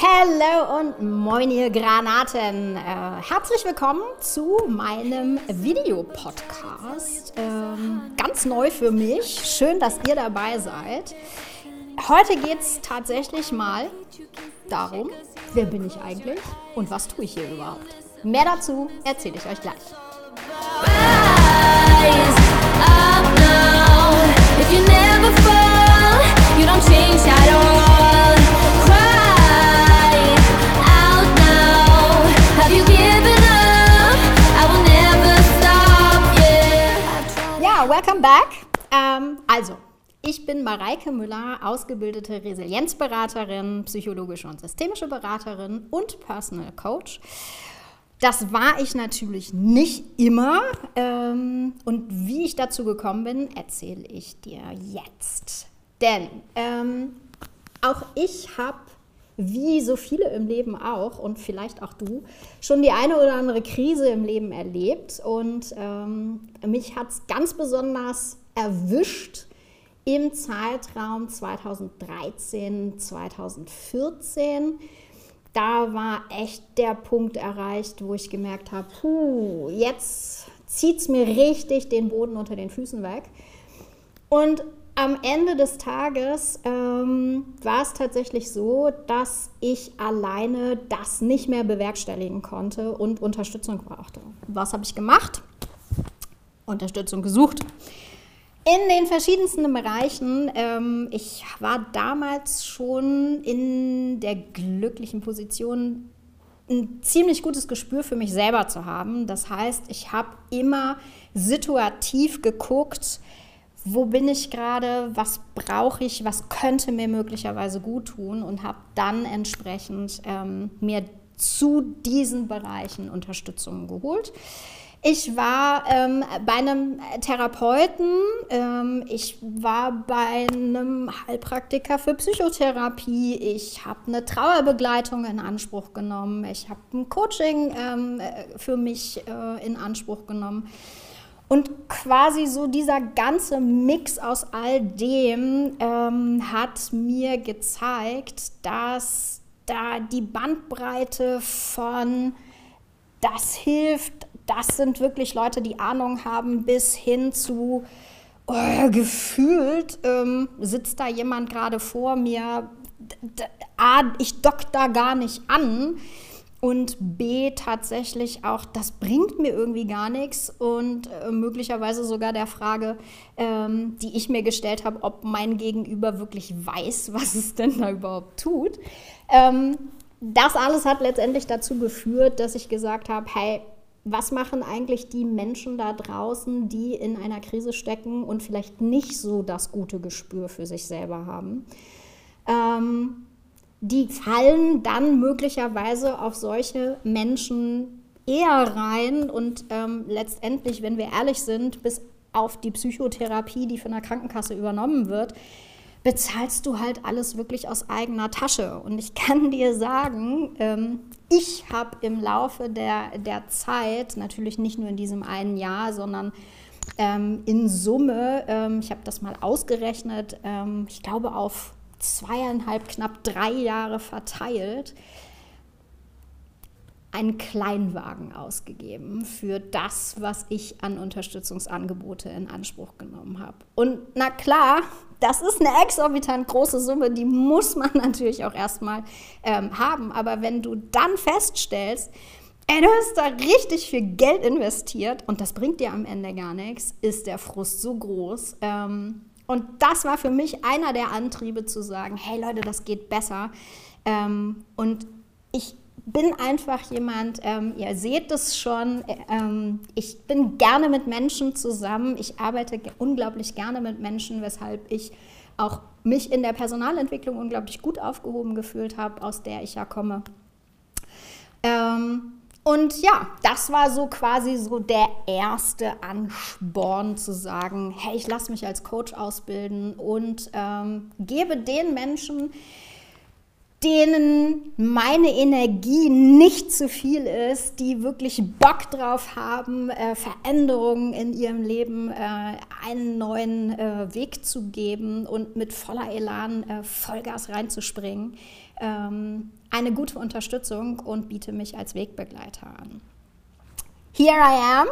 Hallo und moin ihr Granaten. Äh, herzlich willkommen zu meinem Videopodcast. Ähm, ganz neu für mich. Schön, dass ihr dabei seid. Heute geht es tatsächlich mal darum, wer bin ich eigentlich und was tue ich hier überhaupt. Mehr dazu erzähle ich euch gleich. Rise up now. If you never fall, you don't change at all. Welcome back. Ähm, also, ich bin Mareike Müller, ausgebildete Resilienzberaterin, psychologische und systemische Beraterin und Personal Coach. Das war ich natürlich nicht immer. Ähm, und wie ich dazu gekommen bin, erzähle ich dir jetzt. Denn ähm, auch ich habe, wie so viele im Leben auch und vielleicht auch du, schon die eine oder andere Krise im Leben erlebt. Und ähm, mich hat es ganz besonders erwischt im Zeitraum 2013, 2014 da war echt der Punkt erreicht, wo ich gemerkt habe, puh, jetzt zieht es mir richtig den Boden unter den Füßen weg. Und am Ende des Tages ähm, war es tatsächlich so, dass ich alleine das nicht mehr bewerkstelligen konnte und Unterstützung brauchte. Was habe ich gemacht? Unterstützung gesucht in den verschiedensten Bereichen. Ähm, ich war damals schon in der glücklichen Position, ein ziemlich gutes Gespür für mich selber zu haben. Das heißt, ich habe immer situativ geguckt, wo bin ich gerade, was brauche ich, was könnte mir möglicherweise gut tun und habe dann entsprechend ähm, mir zu diesen Bereichen Unterstützung geholt. Ich war ähm, bei einem Therapeuten, ähm, ich war bei einem Heilpraktiker für Psychotherapie, ich habe eine Trauerbegleitung in Anspruch genommen, ich habe ein Coaching ähm, für mich äh, in Anspruch genommen. Und quasi so dieser ganze Mix aus all dem ähm, hat mir gezeigt, dass da die Bandbreite von das hilft das sind wirklich Leute, die Ahnung haben, bis hin zu oh, gefühlt ähm, sitzt da jemand gerade vor mir. Ich dock da gar nicht an. Und B, tatsächlich auch, das bringt mir irgendwie gar nichts. Und äh, möglicherweise sogar der Frage, ähm, die ich mir gestellt habe, ob mein Gegenüber wirklich weiß, was es denn da überhaupt tut. Ähm, das alles hat letztendlich dazu geführt, dass ich gesagt habe, hey, was machen eigentlich die Menschen da draußen, die in einer Krise stecken und vielleicht nicht so das gute Gespür für sich selber haben? Ähm, die fallen dann möglicherweise auf solche Menschen eher rein und ähm, letztendlich, wenn wir ehrlich sind, bis auf die Psychotherapie, die von der Krankenkasse übernommen wird, bezahlst du halt alles wirklich aus eigener Tasche. Und ich kann dir sagen, ähm, ich habe im Laufe der, der Zeit, natürlich nicht nur in diesem einen Jahr, sondern ähm, in Summe, ähm, ich habe das mal ausgerechnet, ähm, ich glaube auf zweieinhalb, knapp drei Jahre verteilt, einen Kleinwagen ausgegeben für das, was ich an Unterstützungsangebote in Anspruch genommen habe. Und na klar, das ist eine exorbitant große Summe, die muss man natürlich auch erstmal ähm, haben. Aber wenn du dann feststellst, ey, du hast da richtig viel Geld investiert und das bringt dir am Ende gar nichts, ist der Frust so groß. Ähm, und das war für mich einer der Antriebe zu sagen, hey Leute, das geht besser. Ähm, und ich bin einfach jemand, ähm, ihr seht es schon, ähm, ich bin gerne mit Menschen zusammen, ich arbeite unglaublich gerne mit Menschen, weshalb ich auch mich in der Personalentwicklung unglaublich gut aufgehoben gefühlt habe, aus der ich ja komme. Ähm, und ja, das war so quasi so der erste Ansporn zu sagen, hey, ich lasse mich als Coach ausbilden und ähm, gebe den Menschen, denen meine Energie nicht zu viel ist, die wirklich Bock drauf haben, äh, Veränderungen in ihrem Leben, äh, einen neuen äh, Weg zu geben und mit voller Elan äh, Vollgas reinzuspringen. Ähm, eine gute Unterstützung und biete mich als Wegbegleiter an. Here I am.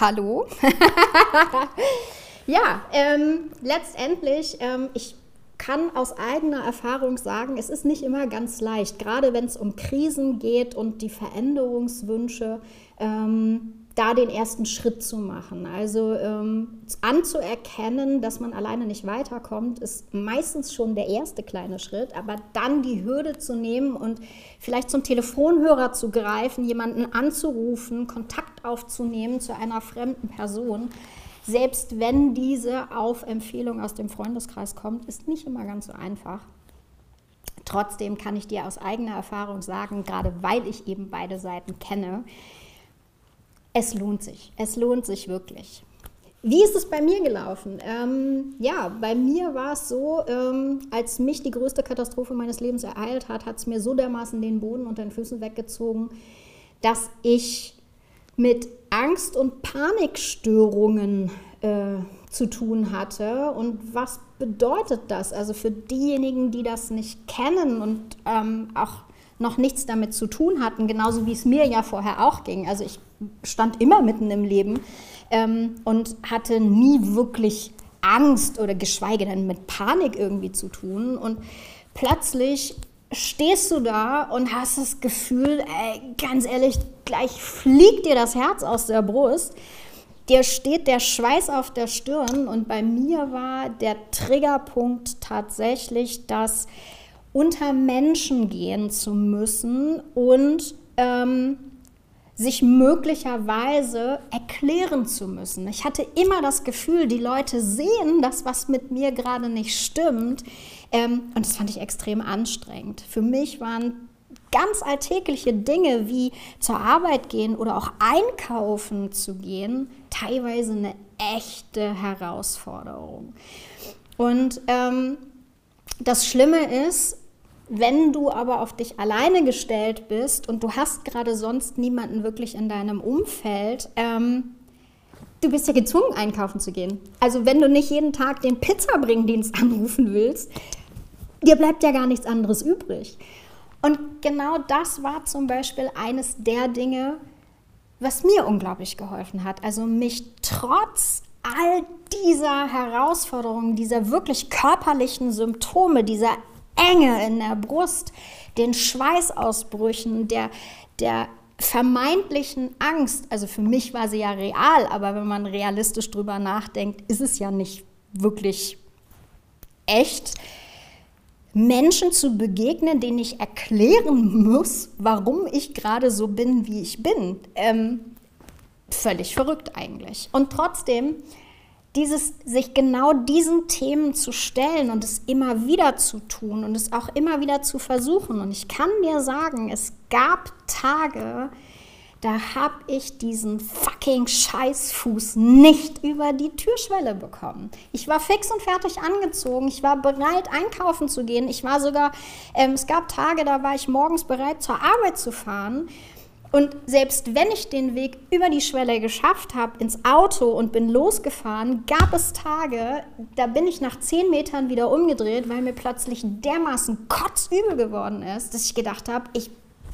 Hallo. ja, ähm, letztendlich, ähm, ich kann aus eigener Erfahrung sagen, es ist nicht immer ganz leicht, gerade wenn es um Krisen geht und die Veränderungswünsche. Ähm, da den ersten Schritt zu machen. Also ähm, anzuerkennen, dass man alleine nicht weiterkommt, ist meistens schon der erste kleine Schritt, aber dann die Hürde zu nehmen und vielleicht zum Telefonhörer zu greifen, jemanden anzurufen, Kontakt aufzunehmen zu einer fremden Person, selbst wenn diese auf Empfehlung aus dem Freundeskreis kommt, ist nicht immer ganz so einfach. Trotzdem kann ich dir aus eigener Erfahrung sagen, gerade weil ich eben beide Seiten kenne, es lohnt sich. Es lohnt sich wirklich. Wie ist es bei mir gelaufen? Ähm, ja, bei mir war es so, ähm, als mich die größte Katastrophe meines Lebens ereilt hat, hat es mir so dermaßen den Boden unter den Füßen weggezogen, dass ich mit Angst- und Panikstörungen äh, zu tun hatte. Und was bedeutet das? Also für diejenigen, die das nicht kennen und ähm, auch noch nichts damit zu tun hatten, genauso wie es mir ja vorher auch ging. Also ich stand immer mitten im Leben ähm, und hatte nie wirklich Angst oder geschweige denn mit Panik irgendwie zu tun. Und plötzlich stehst du da und hast das Gefühl, ey, ganz ehrlich, gleich fliegt dir das Herz aus der Brust. Dir steht der Schweiß auf der Stirn und bei mir war der Triggerpunkt tatsächlich, dass unter Menschen gehen zu müssen und ähm, sich möglicherweise erklären zu müssen. Ich hatte immer das Gefühl, die Leute sehen das, was mit mir gerade nicht stimmt. Ähm, und das fand ich extrem anstrengend. Für mich waren ganz alltägliche Dinge wie zur Arbeit gehen oder auch einkaufen zu gehen teilweise eine echte Herausforderung. Und ähm, das Schlimme ist, wenn du aber auf dich alleine gestellt bist und du hast gerade sonst niemanden wirklich in deinem Umfeld, ähm, du bist ja gezwungen, einkaufen zu gehen. Also wenn du nicht jeden Tag den Pizzabringdienst anrufen willst, dir bleibt ja gar nichts anderes übrig. Und genau das war zum Beispiel eines der Dinge, was mir unglaublich geholfen hat. Also mich trotz all dieser Herausforderungen, dieser wirklich körperlichen Symptome, dieser Enge in der Brust, den Schweißausbrüchen, der, der vermeintlichen Angst, also für mich war sie ja real, aber wenn man realistisch drüber nachdenkt, ist es ja nicht wirklich echt, Menschen zu begegnen, denen ich erklären muss, warum ich gerade so bin, wie ich bin. Ähm, völlig verrückt eigentlich. Und trotzdem dieses, sich genau diesen Themen zu stellen und es immer wieder zu tun und es auch immer wieder zu versuchen. Und ich kann dir sagen, es gab Tage, da habe ich diesen fucking Scheißfuß nicht über die Türschwelle bekommen. Ich war fix und fertig angezogen. Ich war bereit, einkaufen zu gehen. Ich war sogar, ähm, es gab Tage, da war ich morgens bereit, zur Arbeit zu fahren. Und selbst wenn ich den Weg über die Schwelle geschafft habe, ins Auto und bin losgefahren, gab es Tage, da bin ich nach zehn Metern wieder umgedreht, weil mir plötzlich dermaßen kotzübel geworden ist, dass ich gedacht habe, ich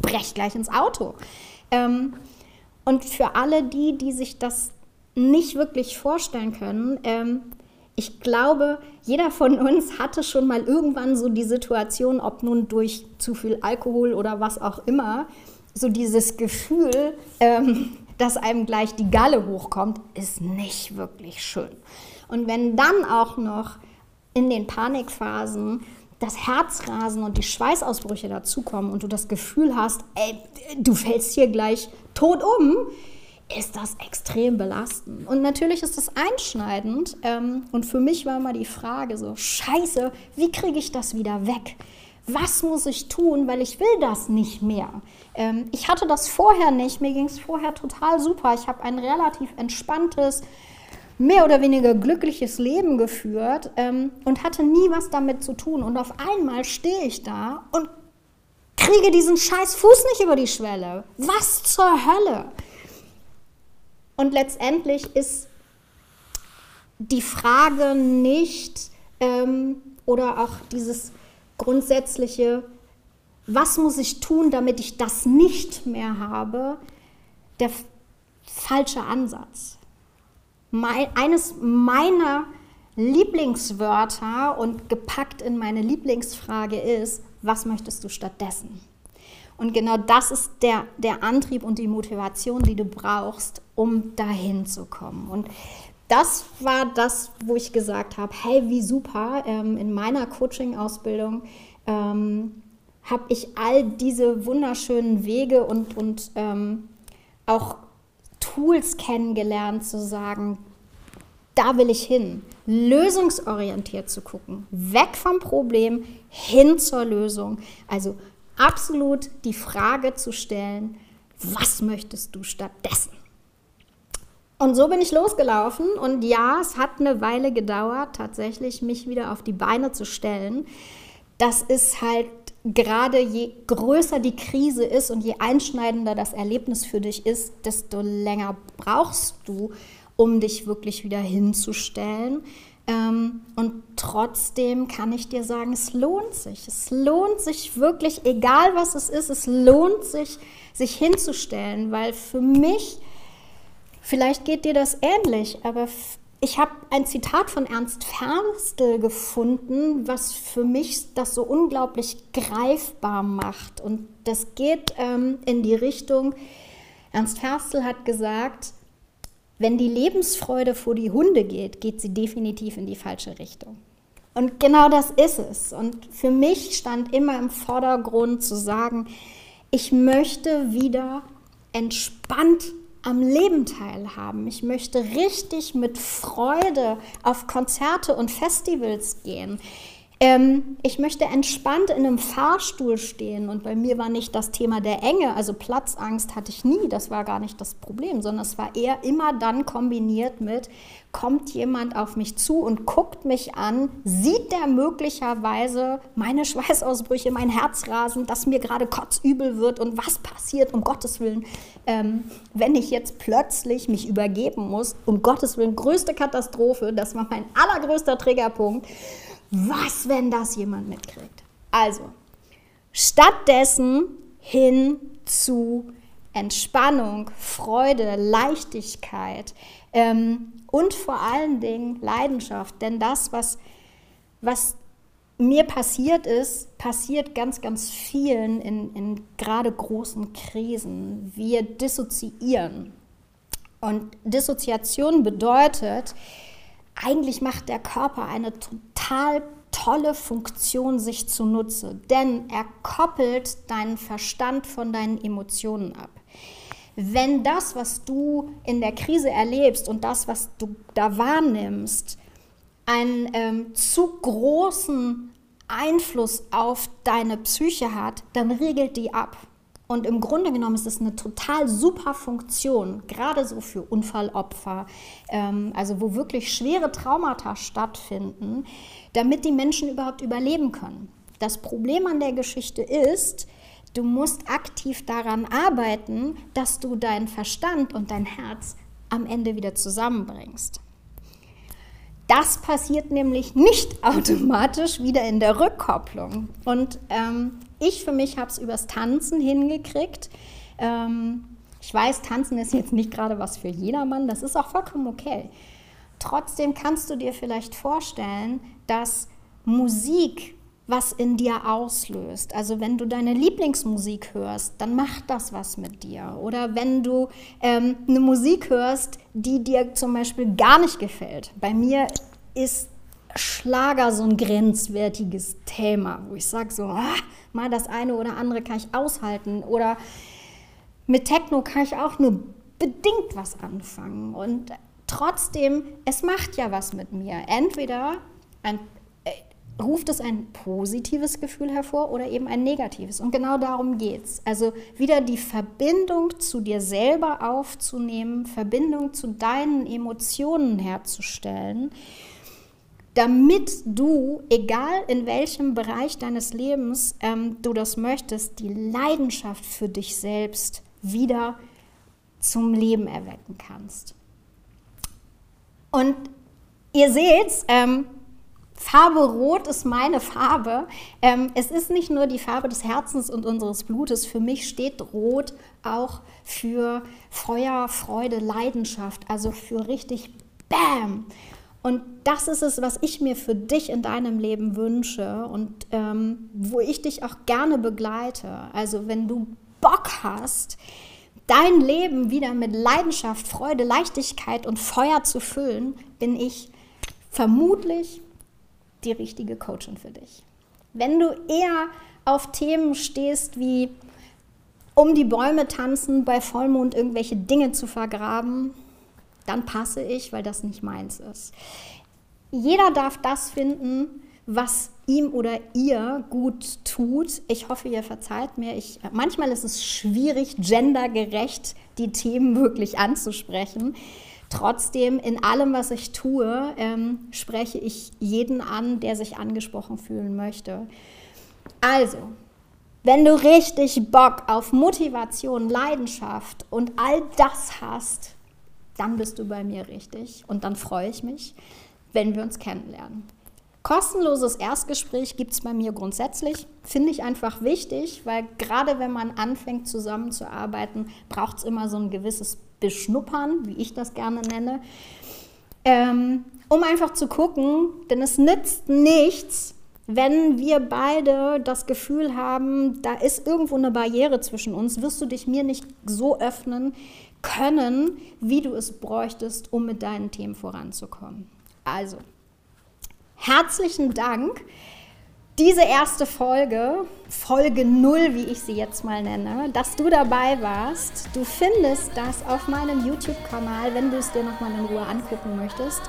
brech gleich ins Auto. Ähm, und für alle die, die sich das nicht wirklich vorstellen können, ähm, ich glaube, jeder von uns hatte schon mal irgendwann so die Situation, ob nun durch zu viel Alkohol oder was auch immer, so dieses Gefühl, ähm, dass einem gleich die Galle hochkommt, ist nicht wirklich schön. Und wenn dann auch noch in den Panikphasen das Herzrasen und die Schweißausbrüche dazukommen und du das Gefühl hast, ey, du fällst hier gleich tot um, ist das extrem belastend. Und natürlich ist das einschneidend. Ähm, und für mich war immer die Frage so, scheiße, wie kriege ich das wieder weg? Was muss ich tun, weil ich will das nicht mehr? Ähm, ich hatte das vorher nicht, mir ging es vorher total super. Ich habe ein relativ entspanntes, mehr oder weniger glückliches Leben geführt ähm, und hatte nie was damit zu tun. Und auf einmal stehe ich da und kriege diesen scheiß Fuß nicht über die Schwelle. Was zur Hölle? Und letztendlich ist die Frage nicht ähm, oder auch dieses grundsätzliche, was muss ich tun, damit ich das nicht mehr habe, der falsche Ansatz. Mein, eines meiner Lieblingswörter und gepackt in meine Lieblingsfrage ist, was möchtest du stattdessen? Und genau das ist der, der Antrieb und die Motivation, die du brauchst, um dahin zu kommen. Und das war das, wo ich gesagt habe, hey, wie super, ähm, in meiner Coaching-Ausbildung ähm, habe ich all diese wunderschönen Wege und, und ähm, auch Tools kennengelernt, zu sagen, da will ich hin. Lösungsorientiert zu gucken. Weg vom Problem hin zur Lösung. Also absolut die Frage zu stellen, was möchtest du stattdessen? Und so bin ich losgelaufen und ja, es hat eine Weile gedauert, tatsächlich mich wieder auf die Beine zu stellen. Das ist halt gerade je größer die Krise ist und je einschneidender das Erlebnis für dich ist, desto länger brauchst du, um dich wirklich wieder hinzustellen. Ähm, und trotzdem kann ich dir sagen, es lohnt sich. Es lohnt sich wirklich, egal was es ist, es lohnt sich, sich hinzustellen, weil für mich, vielleicht geht dir das ähnlich, aber ich habe ein Zitat von Ernst Ferstel gefunden, was für mich das so unglaublich greifbar macht. Und das geht ähm, in die Richtung, Ernst Ferstel hat gesagt, wenn die Lebensfreude vor die Hunde geht, geht sie definitiv in die falsche Richtung. Und genau das ist es. Und für mich stand immer im Vordergrund zu sagen, ich möchte wieder entspannt am Leben teilhaben. Ich möchte richtig mit Freude auf Konzerte und Festivals gehen. Ähm, ich möchte entspannt in einem Fahrstuhl stehen. Und bei mir war nicht das Thema der Enge, also Platzangst hatte ich nie, das war gar nicht das Problem, sondern es war eher immer dann kombiniert mit, kommt jemand auf mich zu und guckt mich an, sieht der möglicherweise meine Schweißausbrüche, mein Herzrasen, dass mir gerade kotzübel wird und was passiert, um Gottes Willen, ähm, wenn ich jetzt plötzlich mich übergeben muss, um Gottes Willen, größte Katastrophe, das war mein allergrößter Triggerpunkt. Was, wenn das jemand mitkriegt? Also, stattdessen hin zu Entspannung, Freude, Leichtigkeit ähm, und vor allen Dingen Leidenschaft. Denn das, was, was mir passiert ist, passiert ganz, ganz vielen in, in gerade großen Krisen. Wir dissoziieren. Und Dissoziation bedeutet, eigentlich macht der Körper eine total tolle Funktion sich zunutze, denn er koppelt deinen Verstand von deinen Emotionen ab. Wenn das, was du in der Krise erlebst und das, was du da wahrnimmst, einen ähm, zu großen Einfluss auf deine Psyche hat, dann regelt die ab. Und im Grunde genommen ist es eine total super Funktion, gerade so für Unfallopfer, ähm, also wo wirklich schwere Traumata stattfinden, damit die Menschen überhaupt überleben können. Das Problem an der Geschichte ist, du musst aktiv daran arbeiten, dass du deinen Verstand und dein Herz am Ende wieder zusammenbringst. Das passiert nämlich nicht automatisch wieder in der Rückkopplung. Und ähm, ich für mich habe es übers Tanzen hingekriegt. Ähm, ich weiß, Tanzen ist jetzt nicht gerade was für jedermann, das ist auch vollkommen okay. Trotzdem kannst du dir vielleicht vorstellen, dass Musik was in dir auslöst. Also wenn du deine Lieblingsmusik hörst, dann macht das was mit dir. Oder wenn du ähm, eine Musik hörst, die dir zum Beispiel gar nicht gefällt. Bei mir ist Schlager so ein grenzwertiges Thema, wo ich sage so, ah, mal das eine oder andere kann ich aushalten. Oder mit Techno kann ich auch nur bedingt was anfangen. Und trotzdem, es macht ja was mit mir. Entweder ein ruft es ein positives Gefühl hervor oder eben ein negatives. Und genau darum geht es. Also wieder die Verbindung zu dir selber aufzunehmen, Verbindung zu deinen Emotionen herzustellen, damit du, egal in welchem Bereich deines Lebens ähm, du das möchtest, die Leidenschaft für dich selbst wieder zum Leben erwecken kannst. Und ihr seht, ähm, Farbe Rot ist meine Farbe. Ähm, es ist nicht nur die Farbe des Herzens und unseres Blutes. Für mich steht Rot auch für Feuer, Freude, Leidenschaft. Also für richtig Bam. Und das ist es, was ich mir für dich in deinem Leben wünsche und ähm, wo ich dich auch gerne begleite. Also wenn du Bock hast, dein Leben wieder mit Leidenschaft, Freude, Leichtigkeit und Feuer zu füllen, bin ich vermutlich die richtige Coachin für dich. Wenn du eher auf Themen stehst wie um die Bäume tanzen, bei Vollmond irgendwelche Dinge zu vergraben, dann passe ich, weil das nicht meins ist. Jeder darf das finden, was ihm oder ihr gut tut. Ich hoffe, ihr verzeiht mir. Ich, manchmal ist es schwierig, gendergerecht die Themen wirklich anzusprechen. Trotzdem, in allem, was ich tue, ähm, spreche ich jeden an, der sich angesprochen fühlen möchte. Also, wenn du richtig Bock auf Motivation, Leidenschaft und all das hast, dann bist du bei mir richtig. Und dann freue ich mich, wenn wir uns kennenlernen. Kostenloses Erstgespräch gibt es bei mir grundsätzlich. Finde ich einfach wichtig, weil gerade wenn man anfängt zusammenzuarbeiten, braucht es immer so ein gewisses Beschnuppern, wie ich das gerne nenne, ähm, um einfach zu gucken, denn es nützt nichts, wenn wir beide das Gefühl haben, da ist irgendwo eine Barriere zwischen uns, wirst du dich mir nicht so öffnen können, wie du es bräuchtest, um mit deinen Themen voranzukommen. Also, herzlichen Dank. Diese erste Folge, Folge 0, wie ich sie jetzt mal nenne, dass du dabei warst. Du findest das auf meinem YouTube-Kanal, wenn du es dir nochmal in Ruhe angucken möchtest.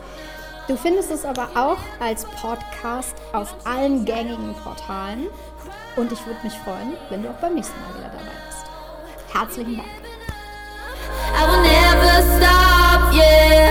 Du findest es aber auch als Podcast auf allen gängigen Portalen. Und ich würde mich freuen, wenn du auch beim nächsten Mal wieder dabei bist. Herzlichen Dank. I will never stop, yeah.